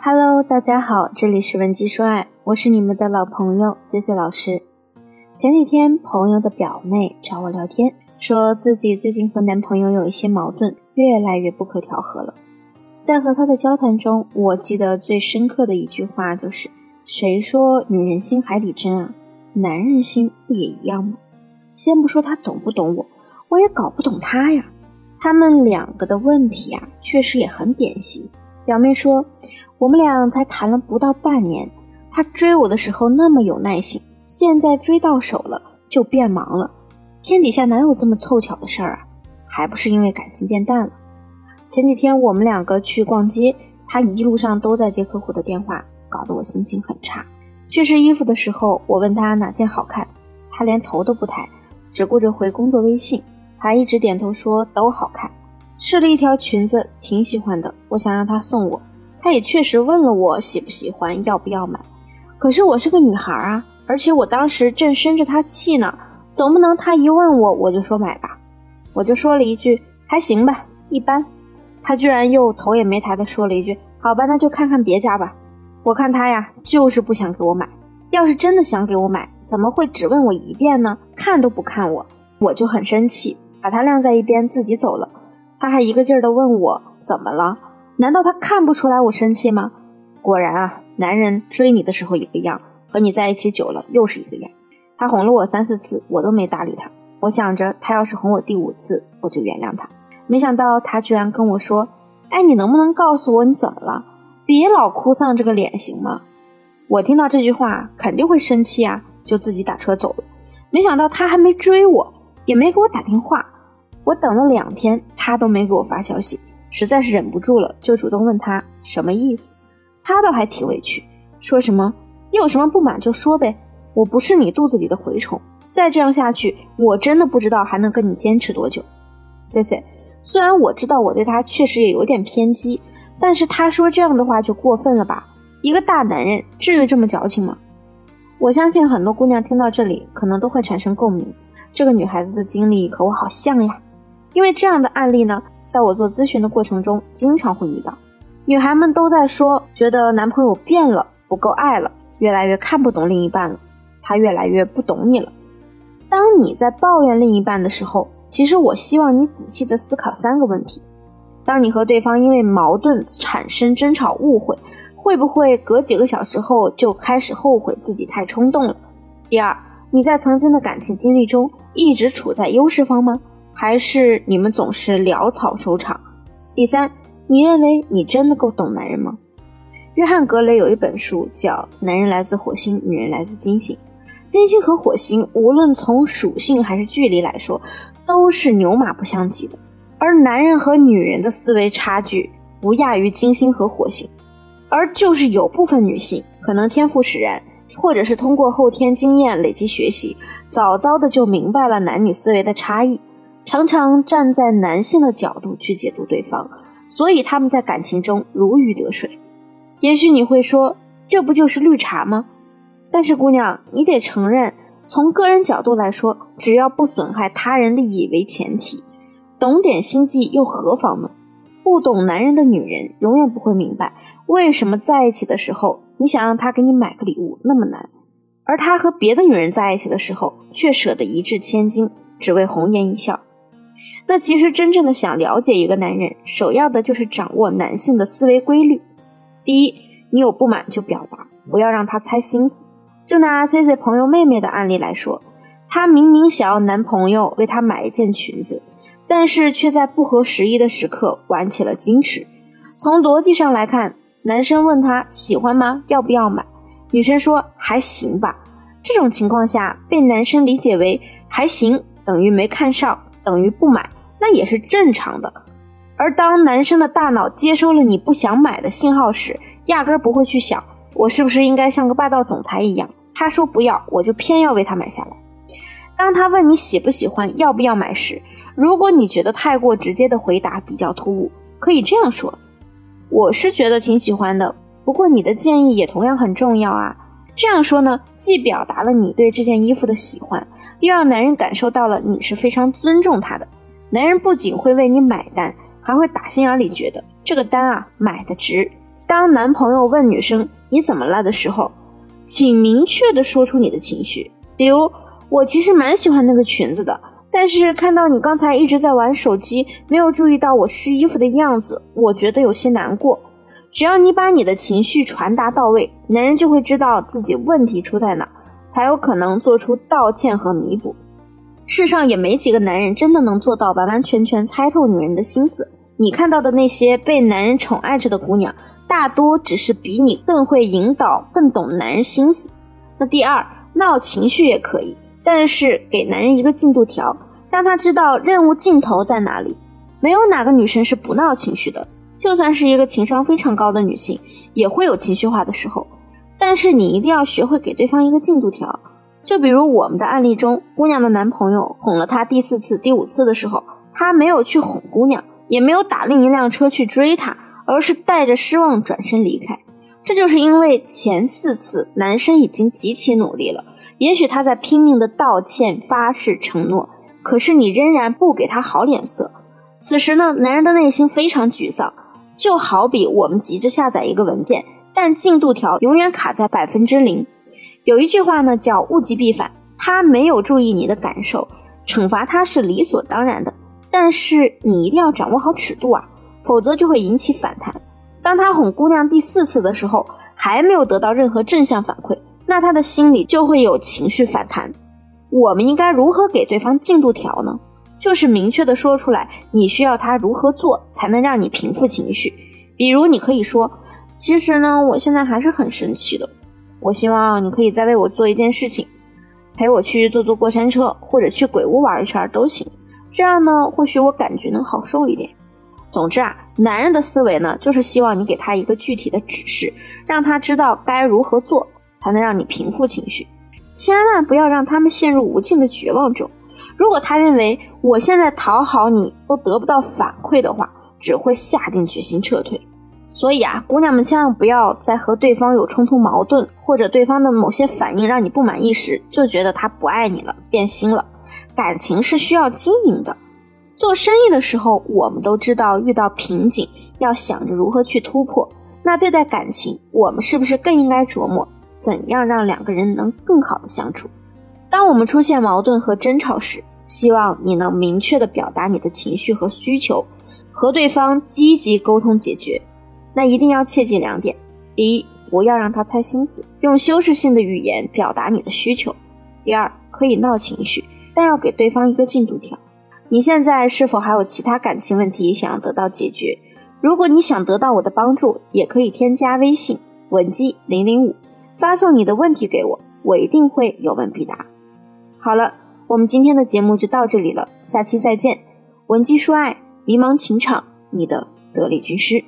Hello，大家好，这里是文姬说爱，我是你们的老朋友 C C 老师。前几天朋友的表妹找我聊天，说自己最近和男朋友有一些矛盾，越来越不可调和了。在和他的交谈中，我记得最深刻的一句话就是：“谁说女人心海底针啊？男人心不也一样吗？”先不说他懂不懂我，我也搞不懂他呀。他们两个的问题啊，确实也很典型。表妹说。我们俩才谈了不到半年，他追我的时候那么有耐心，现在追到手了就变忙了。天底下哪有这么凑巧的事儿啊？还不是因为感情变淡了。前几天我们两个去逛街，他一路上都在接客户的电话，搞得我心情很差。去试衣服的时候，我问他哪件好看，他连头都不抬，只顾着回工作微信，还一直点头说都好看。试了一条裙子，挺喜欢的，我想让他送我。他也确实问了我喜不喜欢，要不要买。可是我是个女孩啊，而且我当时正生着他气呢，总不能他一问我我就说买吧。我就说了一句还行吧，一般。他居然又头也没抬的说了一句好吧，那就看看别家吧。我看他呀，就是不想给我买。要是真的想给我买，怎么会只问我一遍呢？看都不看我，我就很生气，把他晾在一边，自己走了。他还一个劲儿的问我怎么了。难道他看不出来我生气吗？果然啊，男人追你的时候一个样，和你在一起久了又是一个样。他哄了我三四次，我都没搭理他。我想着他要是哄我第五次，我就原谅他。没想到他居然跟我说：“哎，你能不能告诉我你怎么了？别老哭丧这个脸行吗？”我听到这句话肯定会生气啊，就自己打车走了。没想到他还没追我，也没给我打电话。我等了两天，他都没给我发消息。实在是忍不住了，就主动问他什么意思。他倒还挺委屈，说什么你有什么不满就说呗，我不是你肚子里的蛔虫。再这样下去，我真的不知道还能跟你坚持多久。C C，虽然我知道我对他确实也有点偏激，但是他说这样的话就过分了吧？一个大男人至于这么矫情吗？我相信很多姑娘听到这里可能都会产生共鸣。这个女孩子的经历和我好像呀，因为这样的案例呢。在我做咨询的过程中，经常会遇到女孩们都在说，觉得男朋友变了，不够爱了，越来越看不懂另一半了，他越来越不懂你了。当你在抱怨另一半的时候，其实我希望你仔细的思考三个问题：当你和对方因为矛盾产生争吵、误会，会不会隔几个小时后就开始后悔自己太冲动了？第二，你在曾经的感情经历中一直处在优势方吗？还是你们总是潦草收场。第三，你认为你真的够懂男人吗？约翰·格雷有一本书叫《男人来自火星，女人来自金星》。金星和火星，无论从属性还是距离来说，都是牛马不相及的。而男人和女人的思维差距不亚于金星和火星。而就是有部分女性可能天赋使然，或者是通过后天经验累积学习，早早的就明白了男女思维的差异。常常站在男性的角度去解读对方，所以他们在感情中如鱼得水。也许你会说，这不就是绿茶吗？但是姑娘，你得承认，从个人角度来说，只要不损害他人利益为前提，懂点心计又何妨呢？不懂男人的女人，永远不会明白为什么在一起的时候，你想让他给你买个礼物那么难，而他和别的女人在一起的时候，却舍得一掷千金，只为红颜一笑。那其实真正的想了解一个男人，首要的就是掌握男性的思维规律。第一，你有不满就表达，不要让他猜心思。就拿 C C 朋友妹妹的案例来说，她明明想要男朋友为她买一件裙子，但是却在不合时宜的时刻玩起了矜持。从逻辑上来看，男生问她喜欢吗？要不要买？女生说还行吧。这种情况下，被男生理解为还行，等于没看上，等于不买。那也是正常的，而当男生的大脑接收了你不想买的信号时，压根不会去想我是不是应该像个霸道总裁一样，他说不要，我就偏要为他买下来。当他问你喜不喜欢、要不要买时，如果你觉得太过直接的回答比较突兀，可以这样说：我是觉得挺喜欢的，不过你的建议也同样很重要啊。这样说呢，既表达了你对这件衣服的喜欢，又让男人感受到了你是非常尊重他的。男人不仅会为你买单，还会打心眼里觉得这个单啊买的值。当男朋友问女生你怎么了的时候，请明确的说出你的情绪，比如我其实蛮喜欢那个裙子的，但是看到你刚才一直在玩手机，没有注意到我试衣服的样子，我觉得有些难过。只要你把你的情绪传达到位，男人就会知道自己问题出在哪，才有可能做出道歉和弥补。世上也没几个男人真的能做到完完全全猜透女人的心思。你看到的那些被男人宠爱着的姑娘，大多只是比你更会引导、更懂男人心思。那第二，闹情绪也可以，但是给男人一个进度条，让他知道任务尽头在哪里。没有哪个女生是不闹情绪的，就算是一个情商非常高的女性，也会有情绪化的时候。但是你一定要学会给对方一个进度条。就比如我们的案例中，姑娘的男朋友哄了她第四次、第五次的时候，她没有去哄姑娘。也没有打另一辆车去追她，而是带着失望转身离开。这就是因为前四次男生已经极其努力了，也许他在拼命的道歉、发誓、承诺，可是你仍然不给他好脸色。此时呢，男人的内心非常沮丧，就好比我们急着下载一个文件，但进度条永远卡在百分之零。有一句话呢叫物极必反，他没有注意你的感受，惩罚他是理所当然的。但是你一定要掌握好尺度啊，否则就会引起反弹。当他哄姑娘第四次的时候，还没有得到任何正向反馈，那他的心里就会有情绪反弹。我们应该如何给对方进度条呢？就是明确的说出来，你需要他如何做才能让你平复情绪。比如你可以说，其实呢，我现在还是很生气的。我希望你可以再为我做一件事情，陪我去坐坐过山车，或者去鬼屋玩一圈都行。这样呢，或许我感觉能好受一点。总之啊，男人的思维呢，就是希望你给他一个具体的指示，让他知道该如何做，才能让你平复情绪。千万不要让他们陷入无尽的绝望中。如果他认为我现在讨好你都得不到反馈的话，只会下定决心撤退。所以啊，姑娘们千万不要在和对方有冲突矛盾，或者对方的某些反应让你不满意时，就觉得他不爱你了，变心了。感情是需要经营的，做生意的时候，我们都知道遇到瓶颈要想着如何去突破。那对待感情，我们是不是更应该琢磨怎样让两个人能更好的相处？当我们出现矛盾和争吵时，希望你能明确的表达你的情绪和需求，和对方积极沟通解决。那一定要切记两点：第一，不要让他猜心思，用修饰性的语言表达你的需求；第二，可以闹情绪。但要给对方一个进度条。你现在是否还有其他感情问题想要得到解决？如果你想得到我的帮助，也可以添加微信文姬零零五，发送你的问题给我，我一定会有问必答。好了，我们今天的节目就到这里了，下期再见。文姬说爱，迷茫情场，你的得力军师。